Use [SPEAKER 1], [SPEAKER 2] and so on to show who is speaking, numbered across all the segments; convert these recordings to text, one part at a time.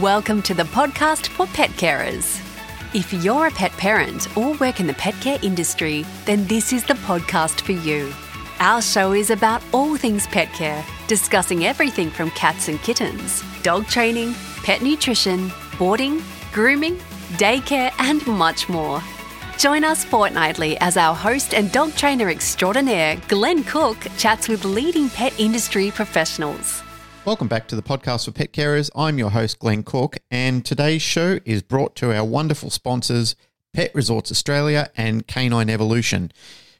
[SPEAKER 1] Welcome to the podcast for pet carers. If you're a pet parent or work in the pet care industry, then this is the podcast for you. Our show is about all things pet care, discussing everything from cats and kittens, dog training, pet nutrition, boarding, grooming, daycare, and much more. Join us fortnightly as our host and dog trainer extraordinaire, Glenn Cooke, chats with leading pet industry professionals.
[SPEAKER 2] Welcome back to the podcast for pet carers. I'm your host, Glenn Cooke, and today's show is brought to our wonderful sponsors, Pet Resorts Australia and Canine Evolution.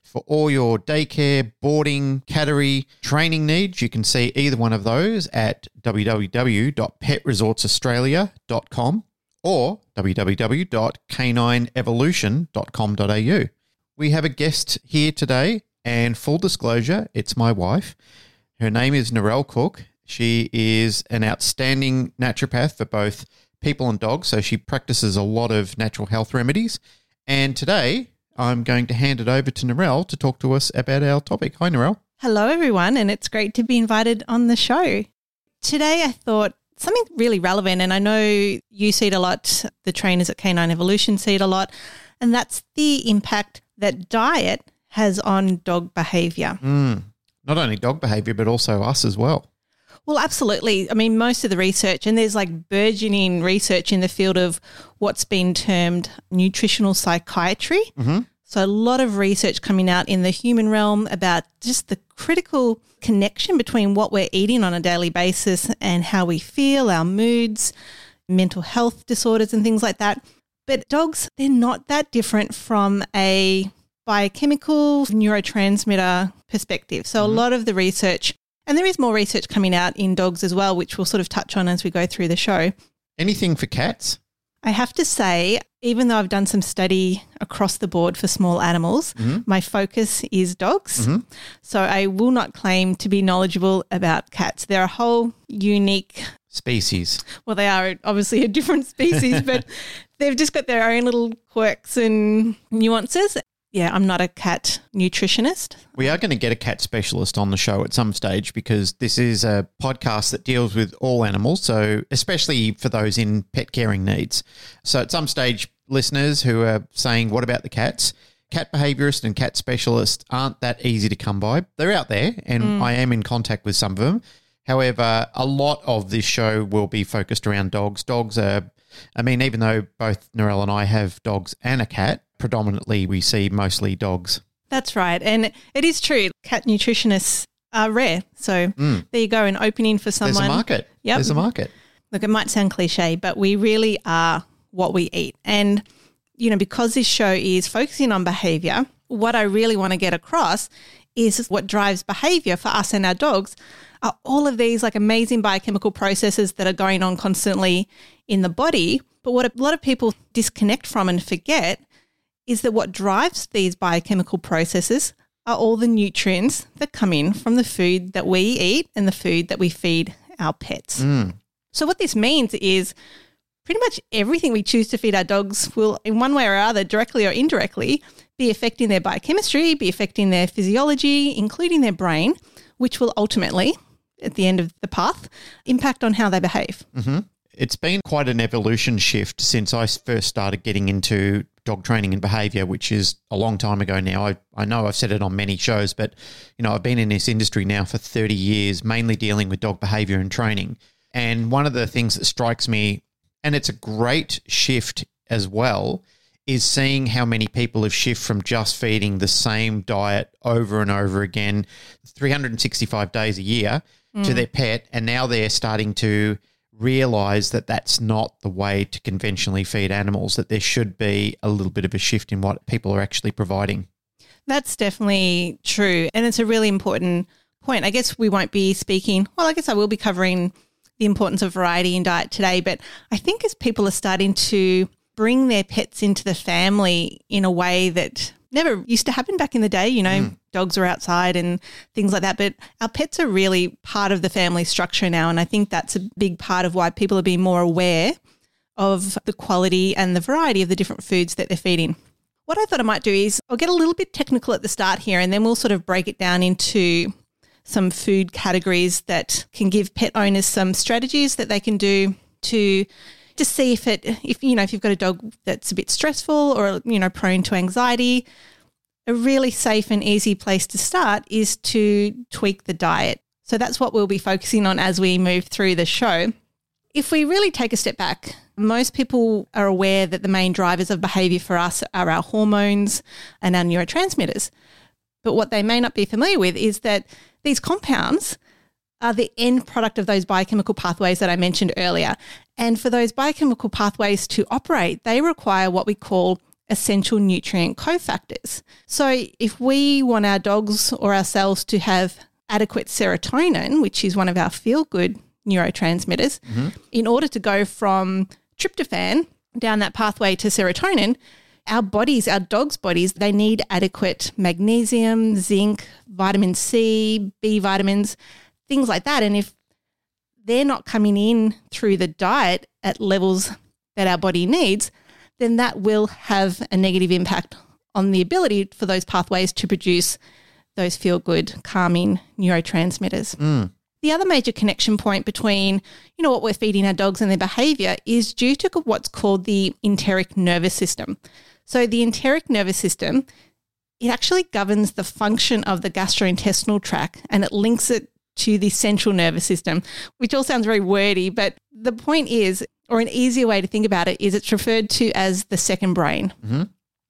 [SPEAKER 2] For all your daycare, boarding, cattery, training needs, you can see either one of those at www.petresortsaustralia.com or www.canineevolution.com.au. We have a guest here today, and full disclosure, it's my wife. Her name is Narelle Cooke. She is an outstanding naturopath for both people and dogs, so she practices a lot of natural health remedies. And today, I'm going to hand it over to Narelle to talk to us about our topic. Hi, Narelle.
[SPEAKER 3] Hello, everyone, and it's great to be invited on the show. Today, I thought something really relevant, and I know you see it a lot, the trainers at Canine Evolution see it a lot, and that's the impact that diet has on dog behavior.
[SPEAKER 2] Mm. Not only dog behavior, but also us as well.
[SPEAKER 3] Well, absolutely. I mean, most of the research, and there's like burgeoning research in the field of what's been termed nutritional psychiatry.
[SPEAKER 2] Mm-hmm.
[SPEAKER 3] So, a lot of research coming out in the human realm about just the critical connection between what we're eating on a daily basis and how we feel, our moods, mental health disorders, and things like that. But dogs, they're not that different from a biochemical neurotransmitter perspective. So,
[SPEAKER 2] Mm-hmm.
[SPEAKER 3] a lot of the research, and there is more research coming out in dogs as well, which we'll sort of touch on as we go through the show.
[SPEAKER 2] Anything for cats?
[SPEAKER 3] I have to say, even though I've done some study across the board for small animals, mm-hmm. my focus is dogs. Mm-hmm. So I will not claim to be knowledgeable about cats. They're a whole unique,
[SPEAKER 2] Species.
[SPEAKER 3] well, they are obviously a different species, but they've just got their own little quirks and nuances. Yeah, I'm not a cat nutritionist.
[SPEAKER 2] We are going to get a cat specialist on the show at some stage because this is a podcast that deals with all animals. So, especially for those in pet caring needs. So, at some stage, listeners who are saying, What about the cats? Cat behaviorist and cat specialist aren't that easy to come by. They're out there, and mm. I am in contact with some of them. However, a lot of this show will be focused around dogs. Dogs are, I mean, even though both Narelle and I have dogs and a cat, predominantly we see mostly dogs.
[SPEAKER 3] That's right. And it is true. Cat nutritionists are rare. So mm. there you go, an opening for someone.
[SPEAKER 2] There's a market.
[SPEAKER 3] Yep.
[SPEAKER 2] There's a market.
[SPEAKER 3] Look, it might sound cliche, but we really are what we eat. And, you know, because this show is focusing on behavior, what I really want to get across is what drives behavior for us and our dogs are all of these like amazing biochemical processes that are going on constantly in the body. But what a lot of people disconnect from and forget is that what drives these biochemical processes are all the nutrients that come in from the food that we eat and the food that we feed our pets. Mm. So, what this means is pretty much everything we choose to feed our dogs will, in one way or other, directly or indirectly, be affecting their biochemistry, be affecting their physiology, including their brain, which will ultimately, at the end of the path, impact on how they behave. Mm-hmm.
[SPEAKER 2] It's been quite an evolution shift since I first started getting into dog training and behavior, which is a long time ago now. I, I know I've said it on many shows, but you know, I've been in this industry now for 30 years, mainly dealing with dog behavior and training. And one of the things that strikes me, and it's a great shift as well, is seeing how many people have shifted from just feeding the same diet over and over again, 365 days a year to mm. their pet. And now they're starting to realize that that's not the way to conventionally feed animals, that there should be a little bit of a shift in what people are actually providing.
[SPEAKER 3] That's definitely true. And it's a really important point. I guess we won't be speaking, well, I guess I will be covering the importance of variety in diet today, but I think as people are starting to bring their pets into the family in a way that never used to happen back in the day, you know, mm. dogs are outside and things like that, but our pets are really part of the family structure now. And I think that's a big part of why people are being more aware of the quality and the variety of the different foods that they're feeding. What I thought I might do is I'll get a little bit technical at the start here and then we'll sort of break it down into some food categories that can give pet owners some strategies that they can do to just see if it if you know if you've got a dog that's a bit stressful or you know prone to anxiety a really safe and easy place to start is to tweak the diet. So that's what we'll be focusing on as we move through the show. If we really take a step back most people are aware that the main drivers of behavior for us are our hormones and our neurotransmitters. But what they may not be familiar with is that these compounds are the end product of those biochemical pathways that I mentioned earlier. And for those biochemical pathways to operate, they require what we call essential nutrient cofactors. So if we want our dogs or ourselves to have adequate serotonin, which is one of our feel good neurotransmitters, mm-hmm. in order to go from tryptophan down that pathway to serotonin, our bodies, our dogs' bodies, they need adequate magnesium, zinc, vitamin C, B vitamins, things like that. And if they're not coming in through the diet at levels that our body needs, then that will have a negative impact on the ability for those pathways to produce those feel good, calming neurotransmitters. Mm. The other major connection point between, you know, what we're feeding our dogs and their behavior is due to what's called the enteric nervous system. So the enteric nervous system, it actually governs the function of the gastrointestinal tract and it links it to the central nervous system, which all sounds very wordy, but the point is, or an easier way to think about it, is it's referred to as the second brain. Mm-hmm.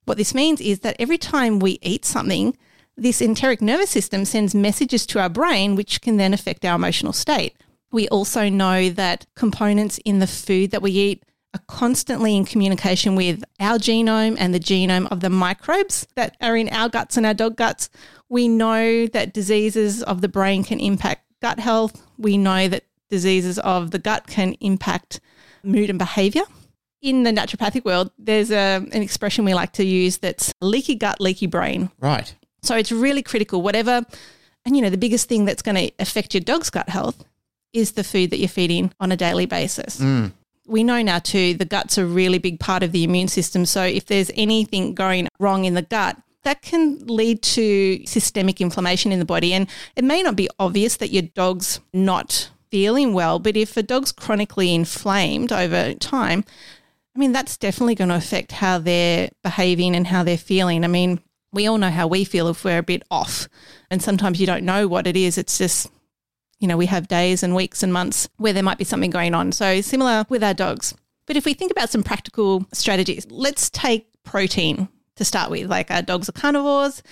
[SPEAKER 3] What this means is that every time we eat something, this enteric nervous system sends messages to our brain, which can then affect our emotional state. We also know that components in the food that we eat are constantly in communication with our genome and the genome of the microbes that are in our guts and our dog guts. We know that diseases of the brain can impact gut health. We know that diseases of the gut can impact mood and behavior. In the naturopathic world, there's a, an expression we like to use that's leaky gut, leaky brain.
[SPEAKER 2] Right.
[SPEAKER 3] So it's really critical. Whatever, and you know, the biggest thing that's going to affect your dog's gut health is the food that you're feeding on a daily basis. Mm we know now too the gut's a really big part of the immune system. So if there's anything going wrong in the gut, that can lead to systemic inflammation in the body. And it may not be obvious that your dog's not feeling well, but if a dog's chronically inflamed over time, I mean, that's definitely going to affect how they're behaving and how they're feeling. I mean, we all know how we feel if we're a bit off. And sometimes you don't know what it is. It's just you know, we have days and weeks and months where there might be something going on. So similar with our dogs. But if we think about some practical strategies, let's take protein to start with. Like our dogs are carnivores.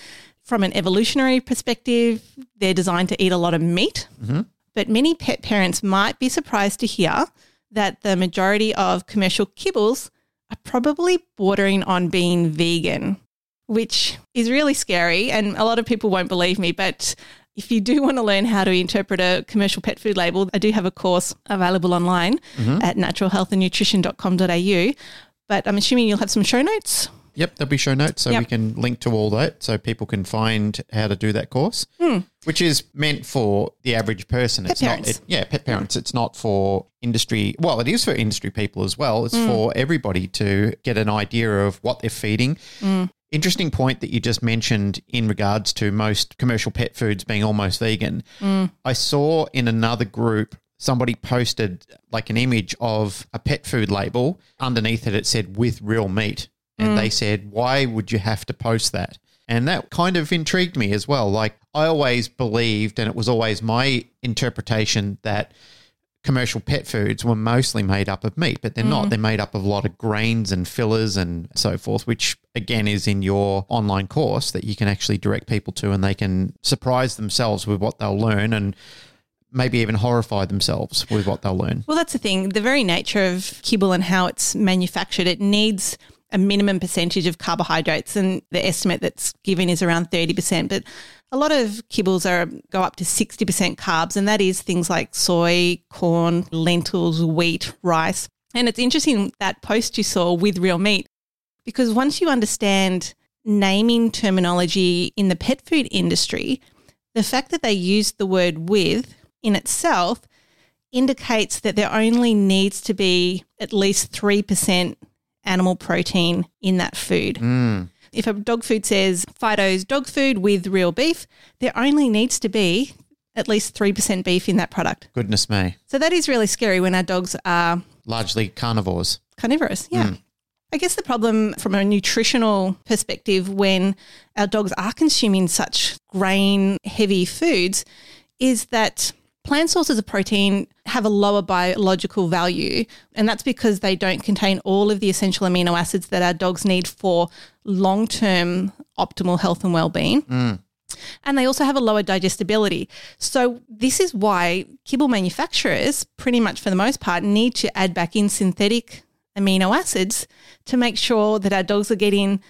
[SPEAKER 3] From an evolutionary perspective, they're designed to eat a lot of meat. Mm-hmm. But many pet parents might be surprised to hear that the majority of commercial kibbles are probably bordering on being vegan, which is really scary. And a lot of people won't believe me, but if you do want to learn how to interpret a commercial pet food label, I do have a course available online mm-hmm. at naturalhealthandnutrition.com.au. But I'm assuming you'll have some show notes.
[SPEAKER 2] Yep, there'll be show notes so yep. we can link to all that so people can find how to do that course, mm. which is meant for the average person.
[SPEAKER 3] Pet
[SPEAKER 2] it's
[SPEAKER 3] parents.
[SPEAKER 2] not, it, yeah, pet parents. It's not for industry. Well, it is for industry people as well. It's mm. for everybody to get an idea of what they're feeding. Interesting point that you just mentioned in regards to most commercial pet foods being almost vegan. Mm. I saw in another group somebody posted like an image of a pet food label. Underneath it, it said with real meat. And mm. they said, why would you have to post that? And that kind of intrigued me as well. Like, I always believed, and it was always my interpretation that commercial pet foods were mostly made up of meat, but they're mm. not. They're made up of a lot of grains and fillers and so forth, which again is in your online course that you can actually direct people to and they can surprise themselves with what they'll learn and maybe even horrify themselves with what they'll learn.
[SPEAKER 3] Well, that's the thing. The very nature of kibble and how it's manufactured, it needs a minimum percentage of carbohydrates and the estimate that's given is around 30%, but a lot of kibbles are go up to 60% carbs, and that is things like soy, corn, lentils, wheat, rice. And it's interesting that post you saw with real meat, because once you understand naming terminology in the pet food industry, the fact that they use the word with in itself indicates that there only needs to be at least 3% animal protein in that food. Mm. If a dog food says Fido's dog food with real beef, there only needs to be at least 3% beef in that product.
[SPEAKER 2] Goodness me.
[SPEAKER 3] So that is really scary when our dogs are
[SPEAKER 2] largely carnivores.
[SPEAKER 3] carnivorous. Yeah. I guess the problem from a nutritional perspective when our dogs are consuming such grain heavy foods is that plant sources of protein have a lower biological value. And that's because they don't contain all of the essential amino acids that our dogs need for long term optimal health and well being. Mm. And they also have a lower digestibility. So, this is why kibble manufacturers, pretty much for the most part, need to add back in synthetic amino acids to make sure that our dogs are getting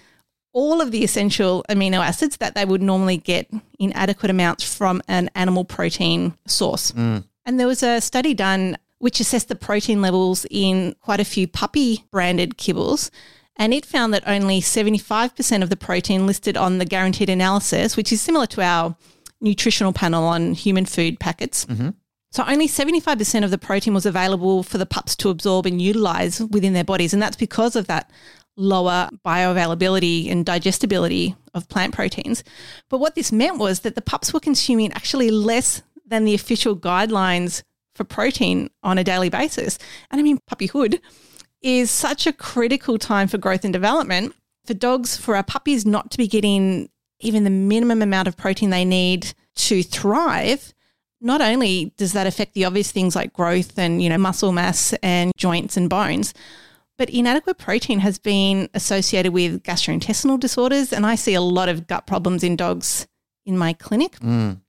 [SPEAKER 3] all of the essential amino acids that they would normally get in adequate amounts from an animal protein source. Mm. And there was a study done which assessed the protein levels in quite a few puppy branded kibbles. And it found that only 75% of the protein listed on the guaranteed analysis, which is similar to our nutritional panel on human food packets. Mm-hmm. So only 75% of the protein was available for the pups to absorb and utilize within their bodies. And that's because of that lower bioavailability and digestibility of plant proteins. But what this meant was that the pups were consuming actually less than the official guidelines for protein on a daily basis. And I mean, puppyhood is such a critical time for growth and development. For dogs, for our puppies not to be getting even the minimum amount of protein they need to thrive, not only does that affect the obvious things like growth and, you know, muscle mass and joints and bones, but inadequate protein has been associated with gastrointestinal disorders. And I see a lot of gut problems in dogs in my clinic, mm.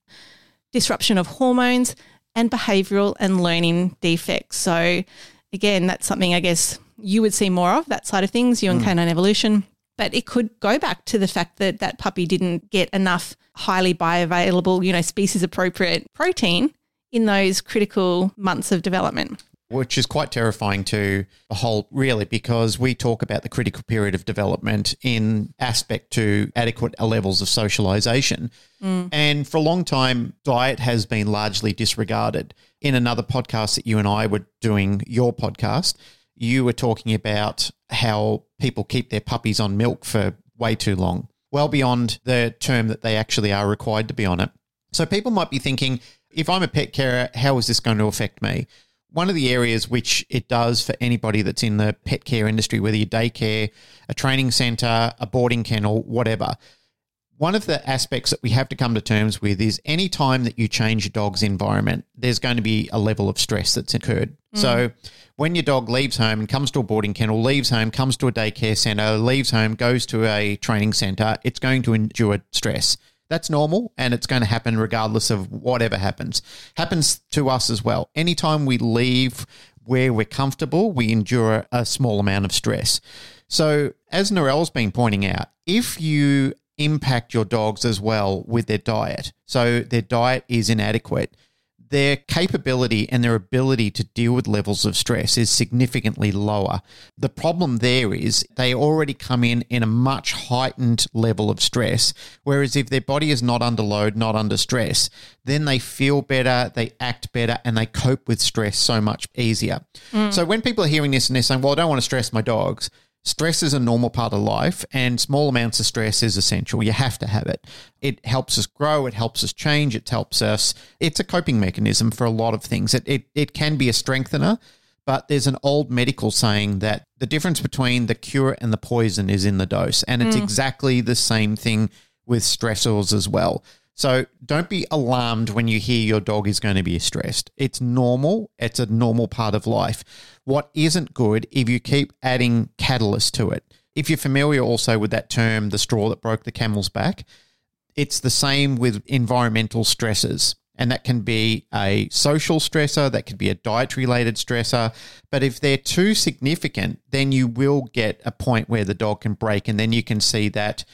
[SPEAKER 3] disruption of hormones, and behavioral and learning defects. So, again, that's something I guess you would see more of that side of things, you and mm. canine evolution. But it could go back to the fact that that puppy didn't get enough highly bioavailable, you know, species appropriate protein in those critical months of development.
[SPEAKER 2] which is quite terrifying to behold, really, because we talk about the critical period of development in aspect to adequate levels of socialization. Mm. And for a long time, diet has been largely disregarded. In another podcast that you and I were doing, your podcast, you were talking about how people keep their puppies on milk for way too long, well beyond the term that they actually are required to be on it. So people might be thinking, if I'm a pet carer, how is this going to affect me? One of the areas which it does for anybody that's in the pet care industry, whether you're daycare, a training center, a boarding kennel, whatever, one of the aspects that we have to come to terms with is any time that you change your dog's environment, there's going to be a level of stress that's occurred. Mm. So when your dog leaves home and comes to a boarding kennel, leaves home, comes to a daycare center, leaves home, goes to a training center, it's going to endure stress. That's normal and it's going to happen regardless of whatever happens. Happens to us as well. Anytime we leave where we're comfortable, we endure a small amount of stress. So, as Narelle's been pointing out, if you impact your dogs as well with their diet, so their diet is inadequate, their capability and their ability to deal with levels of stress is significantly lower. The problem there is they already come in in a much heightened level of stress. Whereas if their body is not under load, not under stress, then they feel better, they act better, and they cope with stress so much easier. Mm. So when people are hearing this and they're saying, Well, I don't want to stress my dogs, Stress is a normal part of life, and small amounts of stress is essential. You have to have it. It helps us grow, it helps us change, it helps us. It's a coping mechanism for a lot of things. It, it, it can be a strengthener, but there's an old medical saying that the difference between the cure and the poison is in the dose. And it's mm. exactly the same thing with stressors as well. So don't be alarmed when you hear your dog is going to be stressed. It's normal, it's a normal part of life. What isn't good if you keep adding catalyst to it. If you're familiar also with that term, the straw that broke the camel's back, it's the same with environmental stresses. And that can be a social stressor, that could be a diet related stressor. But if they're too significant, then you will get a point where the dog can break, and then you can see that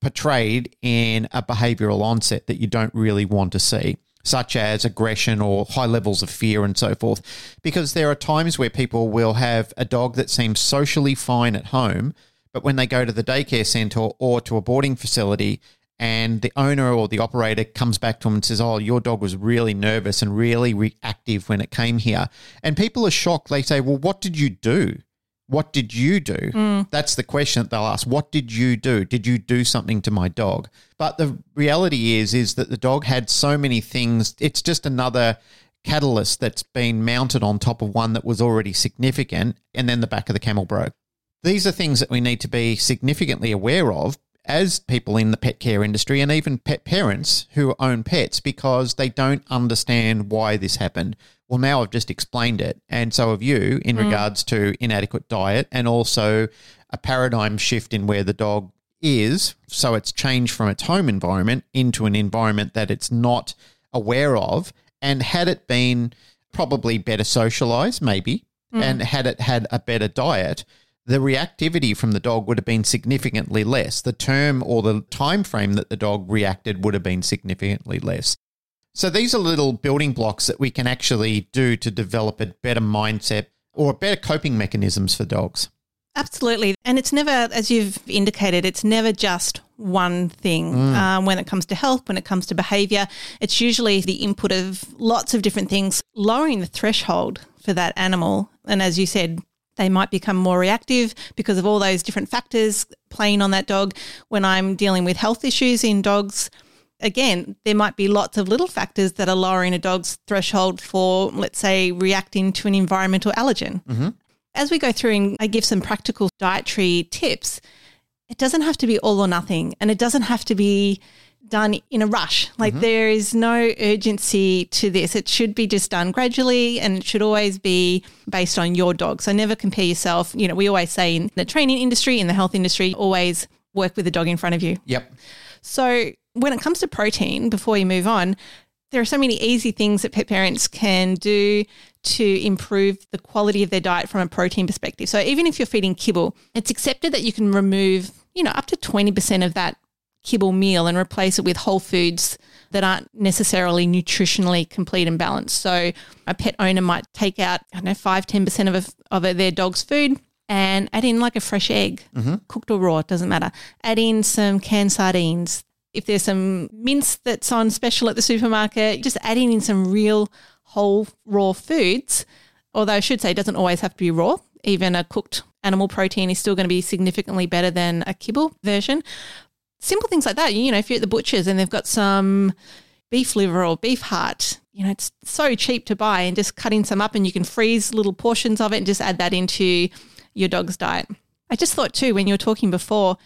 [SPEAKER 2] portrayed in a behavioral onset that you don't really want to see, such as aggression or high levels of fear and so forth. Because there are times where people will have a dog that seems socially fine at home, but when they go to the daycare center or to a boarding facility, and the owner or the operator comes back to them and says, Oh, your dog was really nervous and really reactive when it came here. And people are shocked. They say, Well, what did you do? What did you do? Mm. That's the question that they'll ask. What did you do? Did you do something to my dog? But the reality is, is that the dog had so many things. It's just another catalyst that's been mounted on top of one that was already significant, and then the back of the camel broke. These are things that we need to be significantly aware of as people in the pet care industry and even pet parents who own pets because they don't understand why this happened. Well, now I've just explained it, and so have you in mm. regards to inadequate diet and also a paradigm shift in where the dog is. So it's changed from its home environment into an environment that it's not aware of. And had it been probably better socialized, maybe, mm. and had it had a better diet, the reactivity from the dog would have been significantly less. The term or the time frame that the dog reacted would have been significantly less. So these are little building blocks that we can actually do to develop a better mindset or better coping mechanisms for dogs.
[SPEAKER 3] Absolutely. And it's never, as you've indicated, it's never just one thing.
[SPEAKER 2] Mm.
[SPEAKER 3] Um, when it comes to health, when it comes to behavior, it's usually the input of lots of different things, lowering the threshold for that animal. And as you said, they might become more reactive because of all those different factors playing on that dog. When I'm dealing with health issues in dogs, again, there might be lots of little factors that are lowering a dog's threshold for, let's say, reacting to an environmental allergen. Mm-hmm. As we go through and I give some practical dietary tips, it doesn't have to be all or nothing and it doesn't have to be done in a rush. Like mm-hmm. there is no urgency to this. It should be just done gradually and it should always be based on your dog. So never compare yourself. You know, we always say in the training industry, in the health industry, always work with the dog in front of you.
[SPEAKER 2] Yep.
[SPEAKER 3] So, when it comes to protein, before you move on, there are so many easy things that pet parents can do to improve the quality of their diet from a protein perspective. So, even if you're feeding kibble, it's accepted that you can remove, you know, up to 20% of that kibble meal and replace it with whole foods that aren't necessarily nutritionally complete and balanced. So, a pet owner might take out, I don't know, 5 10% of, a, of their dog's food and add in like a fresh egg, mm-hmm. cooked or raw, it doesn't matter. Add in some canned sardines. If there's some mince that's on special at the supermarket, just adding in some real whole raw foods. Although I should say it doesn't always have to be raw. Even a cooked animal protein is still going to be significantly better than a kibble version. Simple things like that. You know, if you're at the butcher's and they've got some beef liver or beef heart, you know, it's so cheap to buy and just cutting some up and you can freeze little portions of it and just add that into your dog's diet. I just thought too, when you were talking before,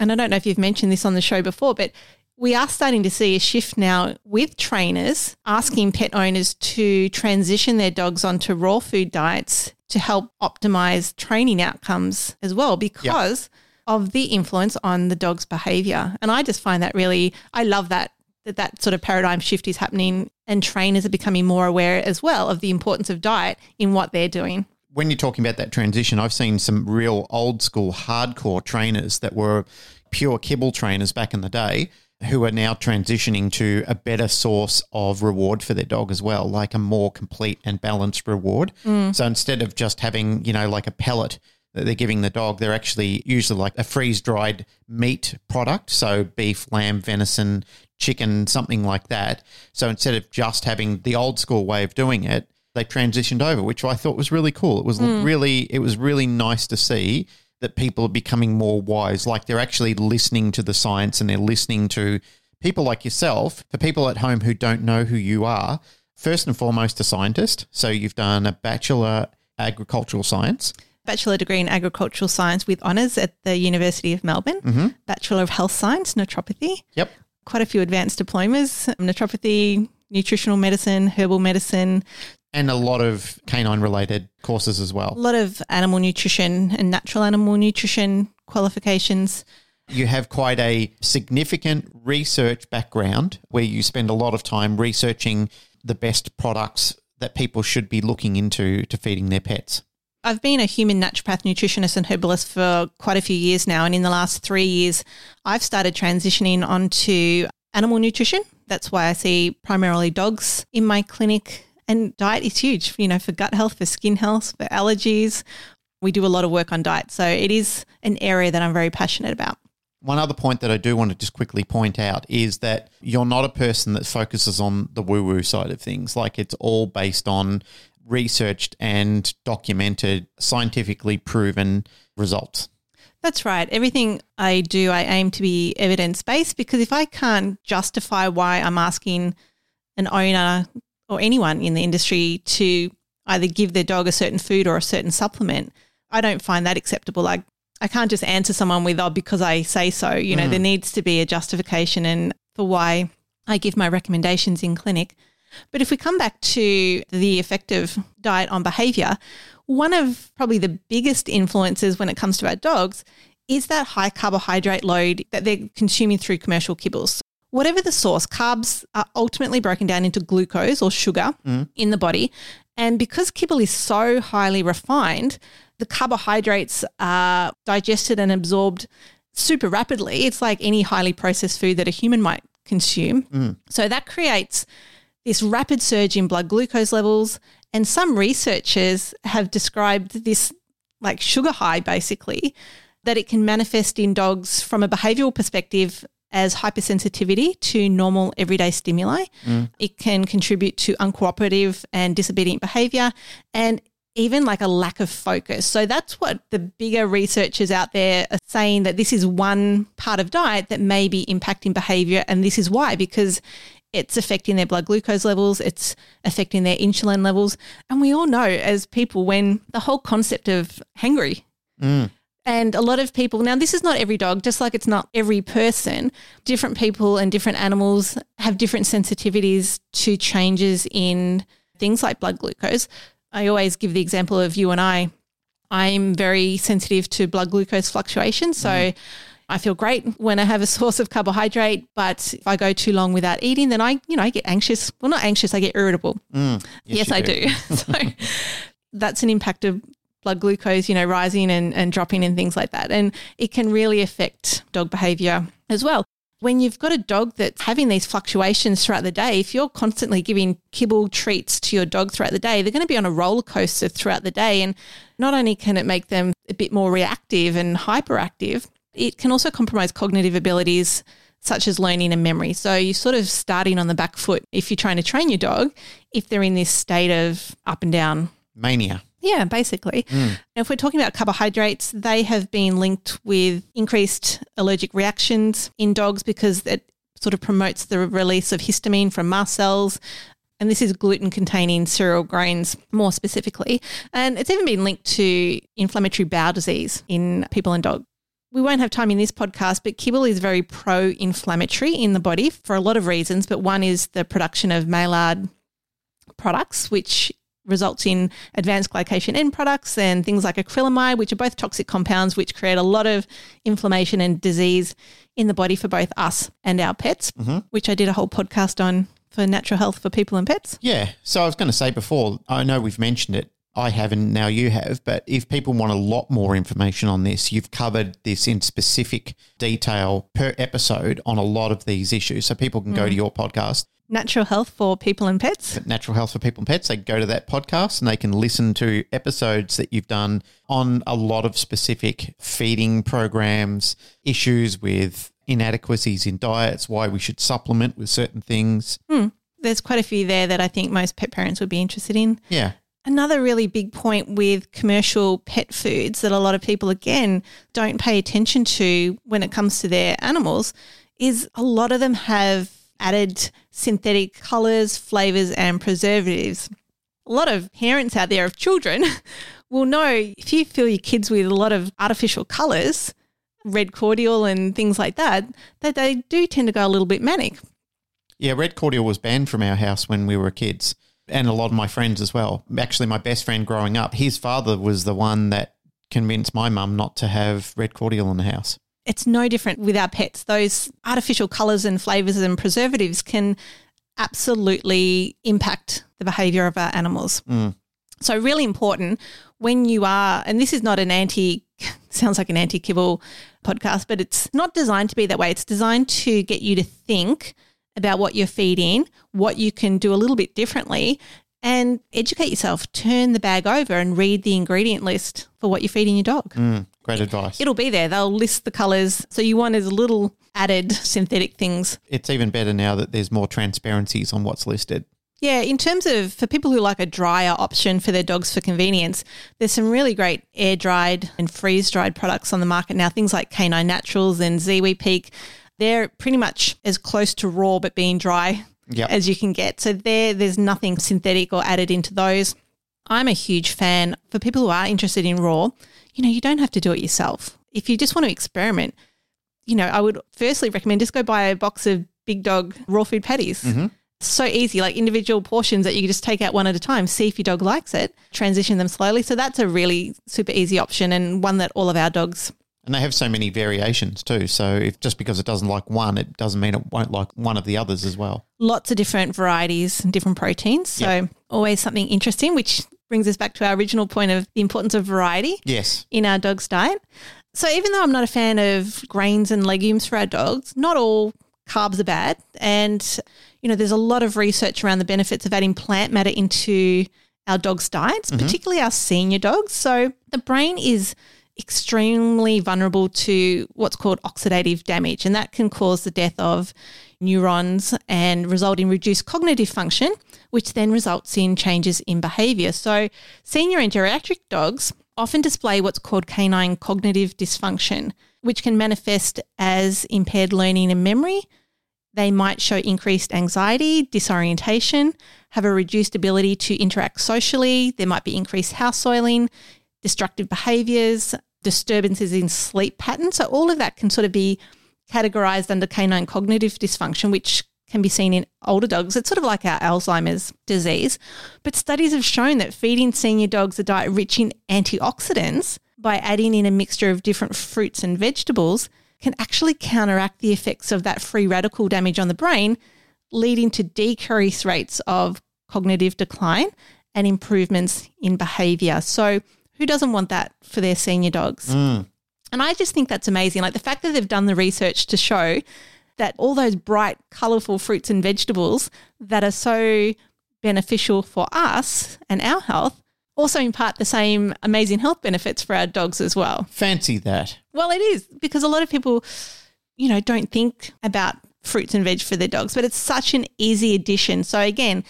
[SPEAKER 3] and I don't know if you've mentioned this on the show before, but we are starting to see a shift now with trainers asking pet owners to transition their dogs onto raw food diets to help optimize training outcomes as well because of the influence on the dog's behavior. And I just find that really, I love that that that sort of paradigm shift is happening and trainers are becoming more aware as well of the importance of diet in what they're doing.
[SPEAKER 2] When you're talking about that transition, I've seen some real old school hardcore trainers that were pure kibble trainers back in the day who are now transitioning to a better source of reward for their dog as well, like a more complete and balanced reward. Mm. So instead of just having, you know, like a pellet that they're giving the dog, they're actually usually like a freeze dried meat product. So beef, lamb, venison, chicken, something like that. So instead of just having the old school way of doing it, they transitioned over, which I thought was really cool. It was hmm. really, it was really nice to see that people are becoming more wise, like they're actually listening to the science and they're listening to people like yourself. For people at home who don't know who you are, first and foremost, a scientist. So you've done a bachelor agricultural science.
[SPEAKER 3] Bachelor degree in agricultural science with honours at the University of Melbourne, mm-hmm. Bachelor of Health Science, naturopathy,
[SPEAKER 2] Yep.
[SPEAKER 3] quite a few advanced diplomas, naturopathy, nutritional medicine, herbal medicine,
[SPEAKER 2] And a lot of canine related courses as well.
[SPEAKER 3] a lot of animal nutrition and natural animal nutrition qualifications.
[SPEAKER 2] You have quite a significant research background where you spend a lot of time researching the best products that people should be looking into to feeding their pets.
[SPEAKER 3] I've been a human naturopath, nutritionist, and herbalist for quite a few years now. And in the last three years, I've started transitioning onto animal nutrition. That's why I see primarily dogs in my clinic. And diet is huge, you know, for gut health, for skin health, for allergies. We do a lot of work on diet. So it is an area that I'm very passionate about.
[SPEAKER 2] One other point that I do want to just quickly point out is that you're not a person that focuses on the woo woo side of things. Like it's all based on researched and documented, scientifically proven results.
[SPEAKER 3] That's right. Everything I do, I aim to be evidence based because if I can't justify why I'm asking an owner or anyone in the industry to either give their dog a certain food or a certain supplement. I don't find that acceptable. Like I can't just answer someone with, oh, because I say so. You know, mm. there needs to be a justification and for why I give my recommendations in clinic. But if we come back to the effective diet on behavior, one of probably the biggest influences when it comes to our dogs is that high carbohydrate load that they're consuming through commercial kibbles. Whatever the source, carbs are ultimately broken down into glucose or sugar mm. in the body. And because kibble is so highly refined, the carbohydrates are digested and absorbed super rapidly. It's like any highly processed food that a human might consume. Mm. So that creates this rapid surge in blood glucose levels. And some researchers have described this like sugar high, basically, that it can manifest in dogs from a behavioral perspective as hypersensitivity to normal everyday stimuli. Mm. It can contribute to uncooperative and disobedient behavior and even like a lack of focus. So that's what the bigger researchers out there are saying that this is one part of diet that may be impacting behavior. And this is why, because it's affecting their blood glucose levels, it's affecting their insulin levels. And we all know as people, when the whole concept of hangry mm. And a lot of people, now this is not every dog, just like it's not every person. Different people and different animals have different sensitivities to changes in things like blood glucose. I always give the example of you and I. I'm very sensitive to blood glucose fluctuations. So mm. I feel great when I have a source of carbohydrate, but if I go too long without eating, then I, you know, I get anxious. Well, not anxious, I get irritable. Mm.
[SPEAKER 2] Yes,
[SPEAKER 3] Yes,
[SPEAKER 2] you
[SPEAKER 3] I do. so that's an impact of blood glucose, you know, rising and, and dropping and things like that. And it can really affect dog behavior as well. When you've got a dog that's having these fluctuations throughout the day, if you're constantly giving kibble treats to your dog throughout the day, they're going to be on a roller coaster throughout the day. And not only can it make them a bit more reactive and hyperactive, it can also compromise cognitive abilities such as learning and memory. So you're sort of starting on the back foot if you're trying to train your dog, if they're in this state of up and down
[SPEAKER 2] Mania.
[SPEAKER 3] Yeah, basically. Mm. Now, if we're talking about carbohydrates, they have been linked with increased allergic reactions in dogs because it sort of promotes the release of histamine from mast cells. And this is gluten containing cereal grains more specifically. And it's even been linked to inflammatory bowel disease in people and dogs. We won't have time in this podcast, but kibble is very pro inflammatory in the body for a lot of reasons. But one is the production of Maillard products, which results in advanced glycation end products and things like acrylamide, which are both toxic compounds which create a lot of inflammation and disease in the body for both us and our pets, mm-hmm. which I did a whole podcast on for natural health for people and pets.
[SPEAKER 2] Yeah. So I was going to say before, I know we've mentioned it. I haven't, now you have, but if people want a lot more information on this, you've covered this in specific detail per episode on a lot of these issues. So people can go to mm. your podcast,
[SPEAKER 3] Natural health for people and pets.
[SPEAKER 2] Natural Health for People and Pets. They go to that podcast and they can listen to episodes that you've done on a lot of specific feeding programs, issues with inadequacies in diets, why we should supplement with certain things. Hmm.
[SPEAKER 3] There's quite a few there that I think most pet parents would be interested in.
[SPEAKER 2] Yeah.
[SPEAKER 3] Another really big point with commercial pet foods that a lot of people, again, don't pay attention to when it comes to their animals is a lot of them have added synthetic colors, flavors, and preservatives. A lot of parents out there of children will know if you fill your kids with a lot of artificial colors, red cordial and things like that, that they do tend to go a little bit manic.
[SPEAKER 2] Yeah, red cordial was banned from our house when we were kids, and a lot of my friends as well. Actually, my best friend growing up, his father was the one that convinced my mum not to have red cordial in the house.
[SPEAKER 3] It's no different with our pets. Those artificial colors and flavors and preservatives can absolutely impact the behavior of our animals. So, really important when you are, and this is not an anti, sounds like an anti kibble podcast, but it's not designed to be that way. It's designed to get you to think about what you're feeding, what you can do a little bit differently, and educate yourself. Turn the bag over and read the ingredient list for what you're feeding your dog.
[SPEAKER 2] Mm, great advice.
[SPEAKER 3] It'll be there. They'll list the colors. So you want as little added synthetic things.
[SPEAKER 2] It's even better now that there's more transparencies on what's listed.
[SPEAKER 3] Yeah, in terms of for people who like a drier option for their dogs for convenience, there's some really great air dried and freeze dried products on the market now. Things like Canine Naturals and Ziwi Peak. They're pretty much as close to raw but being dry
[SPEAKER 2] Yep.
[SPEAKER 3] as you can get. So there, there's nothing synthetic or added into those. I'm a huge fan for people who are interested in raw. You know, you don't have to do it yourself. If you just want to experiment, you know, I would firstly recommend just go buy a box of Big Dog raw food patties. Mm-hmm. So easy, like individual portions that you can just take out one at a time, see if your dog likes it, transition them slowly. So that's a really super easy option and one that all of our dogs
[SPEAKER 2] And they have so many variations too. So if just because it doesn't like one, it doesn't mean it won't like one of the others as well.
[SPEAKER 3] lots of different varieties and different proteins. So
[SPEAKER 2] Yep.
[SPEAKER 3] always something interesting, which brings us back to our original point of the importance of variety
[SPEAKER 2] Yes.
[SPEAKER 3] in our dog's diet. So even though I'm not a fan of grains and legumes for our dogs, not all carbs are bad. And, you know, there's a lot of research around the benefits of adding plant matter into our dogs' diets, mm-hmm. particularly our senior dogs. So the brain is extremely vulnerable to what's called oxidative damage, and that can cause the death of neurons and result in reduced cognitive function, which then results in changes in behavior. So, senior and geriatric dogs often display what's called canine cognitive dysfunction, which can manifest as impaired learning and memory. They might show increased anxiety, disorientation, have a reduced ability to interact socially. There might be increased house soiling, destructive behaviors, disturbances in sleep patterns. So, all of that can sort of be categorized under canine cognitive dysfunction, which can be seen in older dogs. It's sort of like our Alzheimer's disease. But studies have shown that feeding senior dogs a diet rich in antioxidants by adding in a mixture of different fruits and vegetables can actually counteract the effects of that free radical damage on the brain, leading to decreased rates of cognitive decline and improvements in behavior. So, who doesn't want that for their senior dogs? Mm. And I just think that's amazing. Like the fact that they've done the research to show that all those bright, colorful fruits and vegetables that are so beneficial for us and our health also impart the same amazing health benefits for our dogs as well.
[SPEAKER 2] Fancy that.
[SPEAKER 3] Well, it is because a lot of people, you know, don't think about fruits and veg for their dogs, but it's such an easy addition. So, again,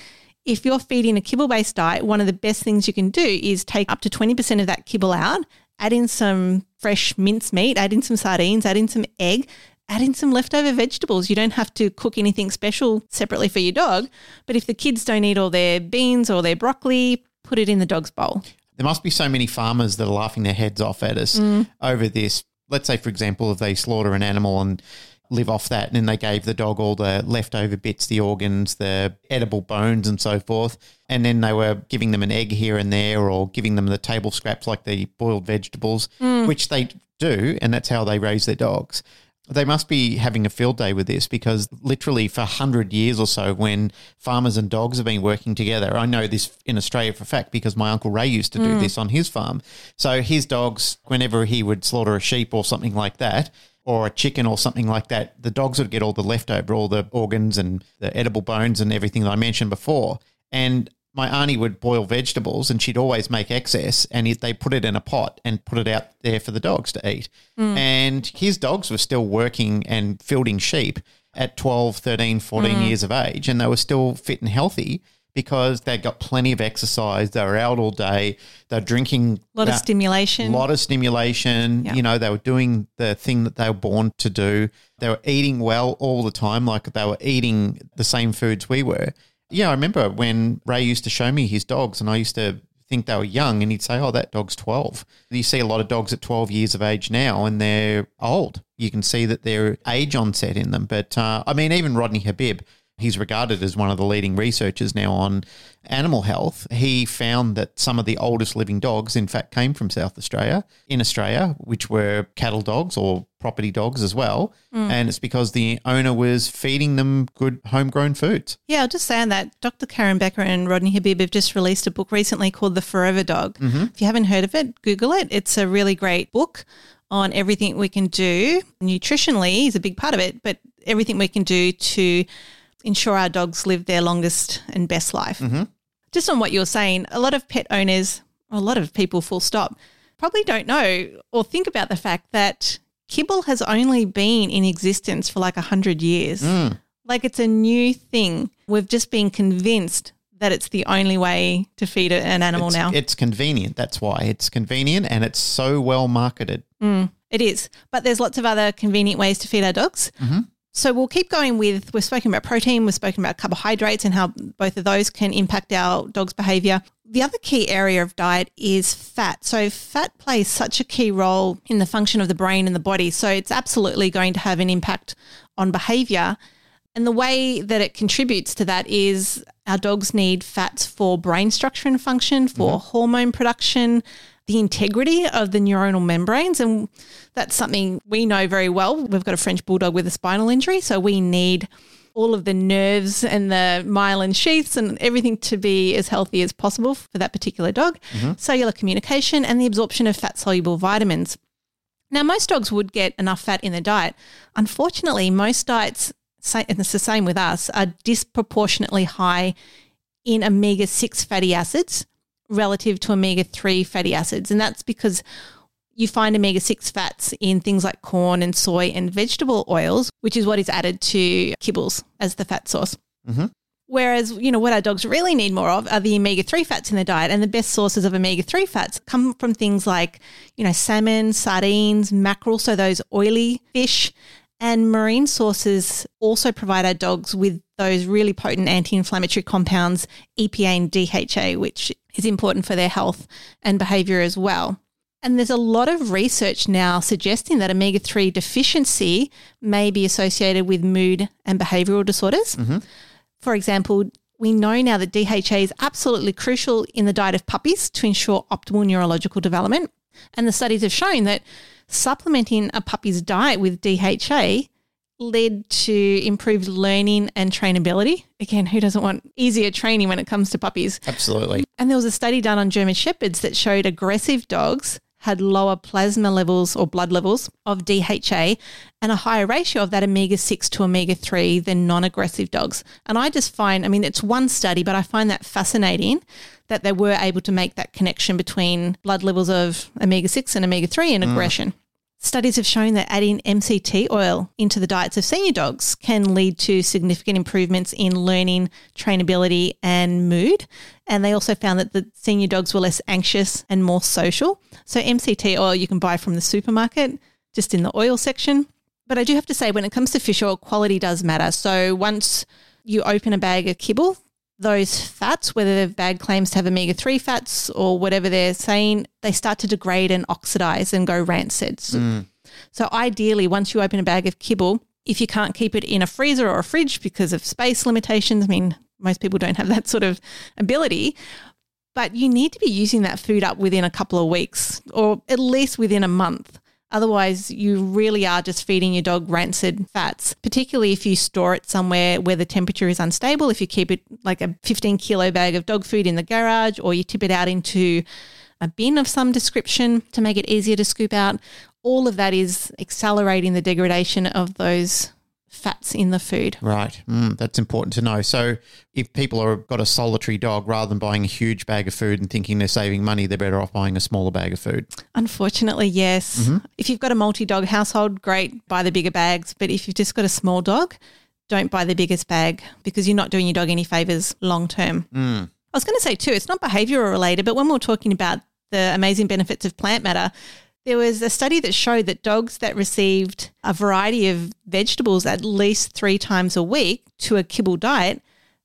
[SPEAKER 3] if you're feeding a kibble based diet, one of the best things you can do is take up to 20% of that kibble out, add in some fresh mince meat, add in some sardines, add in some egg, add in some leftover vegetables. You don't have to cook anything special separately for your dog. But if the kids don't eat all their beans or their broccoli, put it in the dog's bowl.
[SPEAKER 2] There must be so many farmers that are laughing their heads off at us mm. over this. Let's say, for example, if they slaughter an animal and live off that, and then they gave the dog all the leftover bits, the organs, the edible bones, and so forth, and then they were giving them an egg here and there, or giving them the table scraps like the boiled vegetables, mm. which they do, and that's how they raise their dogs. They must be having a field day with this because literally for 100 years or so, when farmers and dogs have been working together, I know this in Australia for a fact because my Uncle Ray used to do mm. this on his farm. So his dogs, whenever he would slaughter a sheep or something like that, or a chicken or something like that, the dogs would get all the leftover, all the organs and the edible bones and everything that I mentioned before. And my auntie would boil vegetables and she'd always make excess and they put it in a pot and put it out there for the dogs to eat. Hmm. And his dogs were still working and fielding sheep at 12, 13, 14 hmm. years of age and they were still fit and healthy because they got plenty of exercise. They were out all day. They're drinking
[SPEAKER 3] A lot of stimulation.
[SPEAKER 2] a lot of stimulation.
[SPEAKER 3] Yeah.
[SPEAKER 2] You know, they were doing the thing that they were born to do. They were eating well all the time, like they were eating the same foods we were. Yeah, I remember when Ray used to show me his dogs, and I used to think they were young, and he'd say, "Oh, that dog's 12. You see a lot of dogs at 12 years of age now, and they're old. You can see that their age onset in them. But uh, I mean, even Rodney Habib, he's regarded as one of the leading researchers now on animal health. He found that some of the oldest living dogs, in fact, came from South Australia, in Australia, which were cattle dogs or property dogs as well. Mm. And it's because the owner was feeding them good homegrown foods.
[SPEAKER 3] Yeah, I'll just say on that, Dr. Karen Becker and Rodney Habib have just released a book recently called The Forever Dog. Mm-hmm. If you haven't heard of it, Google it. It's a really great book on everything we can do. Nutritionally is a big part of it, but everything we can do to ensure our dogs live their longest and best life. Mm-hmm. Just on what you're saying, a lot of pet owners, or a lot of people, full stop, probably don't know or think about the fact that kibble has only been in existence for like 100 years. Mm. Like it's a new thing. We've just been convinced that it's the only way to feed an animal
[SPEAKER 2] It's,
[SPEAKER 3] now.
[SPEAKER 2] it's convenient. That's why it's convenient and it's so well marketed.
[SPEAKER 3] Mm, it is. But there's lots of other convenient ways to feed our dogs. Mm-hmm. So we'll keep going with, we've spoken about protein, we've spoken about carbohydrates and how both of those can impact our dog's behavior. The other key area of diet is fat. So fat plays such a key role in the function of the brain and the body. So it's absolutely going to have an impact on behavior. And the way that it contributes to that is our dogs need fats for brain structure and function, for mm-hmm. hormone production, the integrity of the neuronal membranes. And that's something we know very well. We've got a French bulldog with a spinal injury. So we need all of the nerves and the myelin sheaths and everything to be as healthy as possible for that particular dog, mm-hmm. cellular communication, and the absorption of fat soluble vitamins. Now, most dogs would get enough fat in their diet. Unfortunately, most diets, and it's the same with us, are disproportionately high in omega 6 fatty acids relative to omega 3 fatty acids. And that's because you find omega 6 fats in things like corn and soy and vegetable oils, which is what is added to kibbles as the fat source. Mm-hmm. Whereas, you know, what our dogs really need more of are the omega 3 fats in their diet. And the best sources of omega 3 fats come from things like, you know, salmon, sardines, mackerel, so those oily fish. And marine sources also provide our dogs with those really potent anti inflammatory compounds, EPA and DHA, which is important for their health and behavior as well. And there's a lot of research now suggesting that omega 3 deficiency may be associated with mood and behavioral disorders. Mm-hmm. For example, we know now that DHA is absolutely crucial in the diet of puppies to ensure optimal neurological development. And the studies have shown that supplementing a puppy's diet with DHA led to improved learning and trainability. Again, who doesn't want easier training when it comes to puppies?
[SPEAKER 2] Absolutely.
[SPEAKER 3] And there was a study done on German Shepherds that showed aggressive dogs had lower plasma levels or blood levels of DHA and a higher ratio of that omega 6 to omega 3 than non aggressive dogs. And I just find, I mean, it's one study, but I find that fascinating that they were able to make that connection between blood levels of omega 6 and omega 3 and mm. Studies have shown that adding MCT oil into the diets of senior dogs can lead to significant improvements in learning, trainability, and mood. And they also found that the senior dogs were less anxious and more social. So, MCT oil you can buy from the supermarket, just in the oil section. But I do have to say, when it comes to fish oil, quality does matter. So, once you open a bag of kibble, those fats, whether the bag claims to have omega 3 fats or whatever they're saying, they start to degrade and oxidize and go rancid. So, mm. so, ideally, once you open a bag of kibble, if you can't keep it in a freezer or a fridge because of space limitations, I mean, most people don't have that sort of ability, but you need to be using that food up within a couple of weeks or at least within a month. Otherwise, you really are just feeding your dog rancid fats, particularly if you store it somewhere where the temperature is unstable. If you keep it like a 15 kilo bag of dog food in the garage or you tip it out into a bin of some description to make it easier to scoop out, all of that is accelerating the degradation of those fats in the food.
[SPEAKER 2] Right. Mm, that's important to know. So if people have got a solitary dog, rather than buying a huge bag of food and thinking they're saving money, they're better off buying a smaller bag of food.
[SPEAKER 3] Unfortunately, yes. Mm-hmm. If you've got a multi dog household, great, buy the bigger bags. But if you've just got a small dog, don't buy the biggest bag because you're not doing your dog any favors long term. Mm. I was going to say too, it's not behavioral related, but when we're talking about the amazing benefits of plant matter, there was a study that showed that dogs that received a variety of vegetables at least three times a week to a kibble diet,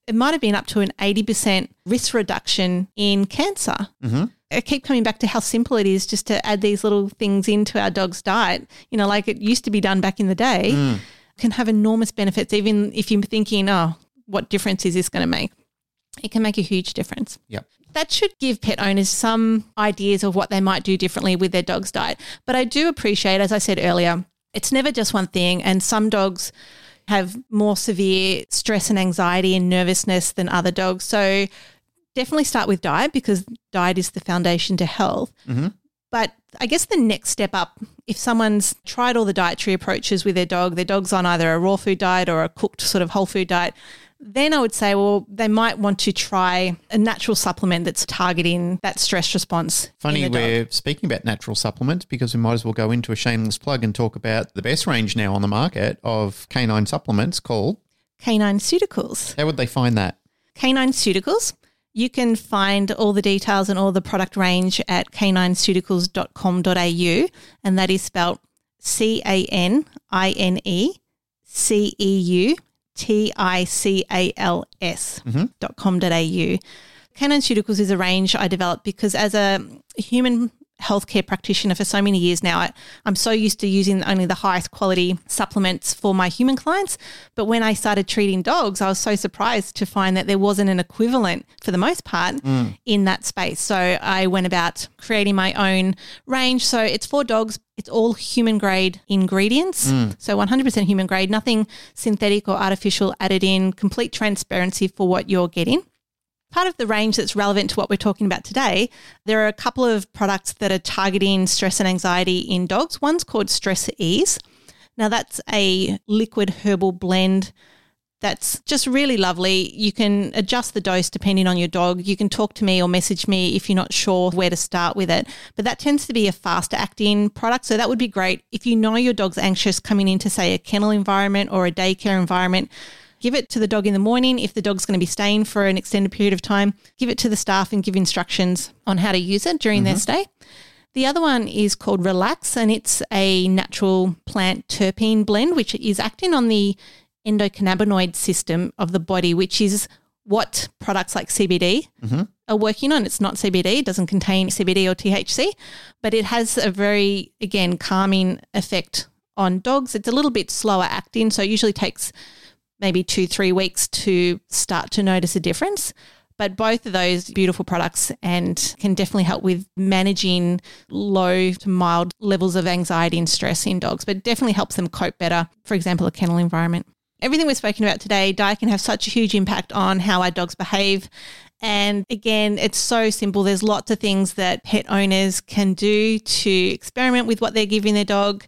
[SPEAKER 3] it might have been up to an 80% risk reduction in cancer. Mm-hmm. I keep coming back to how simple it is just to add these little things into our dog's diet, you know, like it used to be done back in the day, mm. can have enormous benefits, even if you're thinking, oh, what difference is this going to make? It can make a huge difference.
[SPEAKER 2] Yep
[SPEAKER 3] that should give pet owners some ideas of what they might do differently with their dog's diet. But I do appreciate, as I said earlier, it's never just one thing. And some dogs have more severe stress and anxiety and nervousness than other dogs. So definitely start with diet because diet is the foundation to health. Mm-hmm. But I guess the next step up, if someone's tried all the dietary approaches with their dog, their dog's on either a raw food diet or a cooked sort of whole food diet, then I would say, well, they might want to try a natural supplement that's targeting that stress response.
[SPEAKER 2] Funny, we're speaking about natural supplements because we might as well go into a shameless plug and talk about the best range now on the market of canine supplements called
[SPEAKER 3] Canine Ceuticals.
[SPEAKER 2] How would they find that?
[SPEAKER 3] Canine Ceuticals. You can find all the details and all the product range at canineceuticals.com.au, and that is spelled C A N I N E C E U T I C A L S mm-hmm. dot com dot au. Canine Ceuticals is a range I developed because as a human healthcare practitioner for so many years now, I, I'm so used to using only the highest quality supplements for my human clients. But when I started treating dogs, I was so surprised to find that there wasn't an equivalent for the most part mm. in that space. So I went about creating my own range. So it's for dogs. It's all human grade ingredients. Mm. So 100% human grade, nothing synthetic or artificial added in, complete transparency for what you're getting part of the range that's relevant to what we're talking about today, there are a couple of products that are targeting stress and anxiety in dogs. One's called Stress Ease. Now, that's a liquid herbal blend that's just really lovely. You can adjust the dose depending on your dog. You can talk to me or message me if you're not sure where to start with it. But that tends to be a faster acting product. So that would be great. If you know your dog's anxious coming into, say, a kennel environment or a daycare environment, give it to the dog in the morning. If the dog's going to be staying for an extended period of time, give it to the staff and give instructions on how to use it during their mm-hmm. stay. The other one is called Relax, and it's a natural plant terpene blend, which is acting on the endocannabinoid system of the body, which is what products like CBD mm-hmm. are working on. It's not CBD, it doesn't contain CBD or THC, but it has a very, again, calming effect on dogs. It's a little bit slower acting, so it usually takes maybe two, three weeks to start to notice a difference. But both of those beautiful products and can definitely help with managing low to mild levels of anxiety and stress in dogs, but definitely helps them cope better, for example, a kennel environment. Everything we've spoken about today, diet can have such a huge impact on how our dogs behave. And again, it's so simple. There's lots of things that pet owners can do to experiment with what they're giving their dog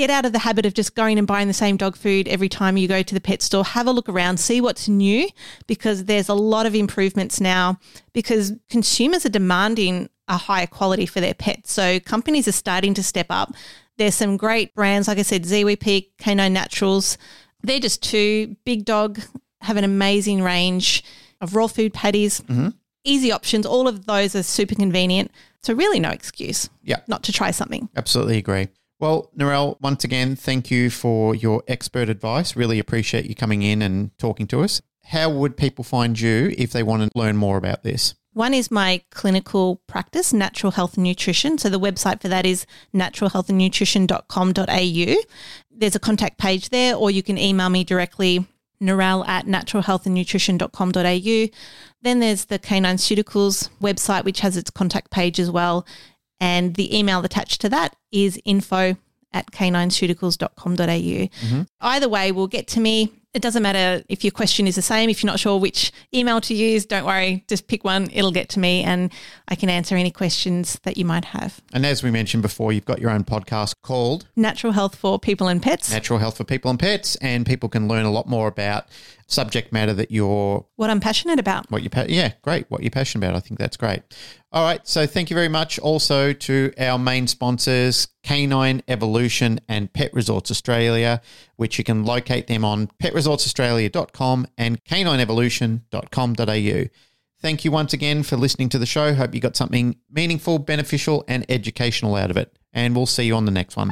[SPEAKER 3] get out of the habit of just going and buying the same dog food every time you go to the pet store. Have a look around, see what's new because there's a lot of improvements now because consumers are demanding a higher quality for their pets. So companies are starting to step up. There's some great brands, like I said, ZWP, Canine Naturals. They're just two. Big Dog have an amazing range of raw food patties, mm-hmm. easy options. All of those are super convenient. So really no excuse
[SPEAKER 2] Yeah.
[SPEAKER 3] not to try something.
[SPEAKER 2] Absolutely agree. Well, Narelle, once again, thank you for your expert advice. Really appreciate you coming in and talking to us. How would people find you if they want to learn more about this?
[SPEAKER 3] One is my clinical practice, Natural Health and Nutrition. So the website for that is naturalhealthandnutrition.com.au. There's a contact page there, or you can email me directly, Narelle at naturalhealthandnutrition.com.au. Then there's the Canine Ceuticals website, which has its contact page as well. And the email attached to that is info at canineceuticals.com.au. Mm-hmm. Either way will get to me. It doesn't matter if your question is the same. If you're not sure which email to use, don't worry. Just pick one. It'll get to me and I can answer any questions that you might have.
[SPEAKER 2] And as we mentioned before, you've got your own podcast called
[SPEAKER 3] Natural health for people and pets.
[SPEAKER 2] Natural Health for People and Pets, and people can learn a lot more about subject matter that you're
[SPEAKER 3] what I'm passionate about.
[SPEAKER 2] what you pa- yeah great. What you're passionate about. I think that's great. All right. So thank you very much also to our main sponsors canine evolution and pet resorts australia which you can locate them on petresortsaustralia.com and canineevolution.com.au thank you once again for listening to the show. Hope you got something meaningful beneficial and educational out of it. And we'll see you on the next one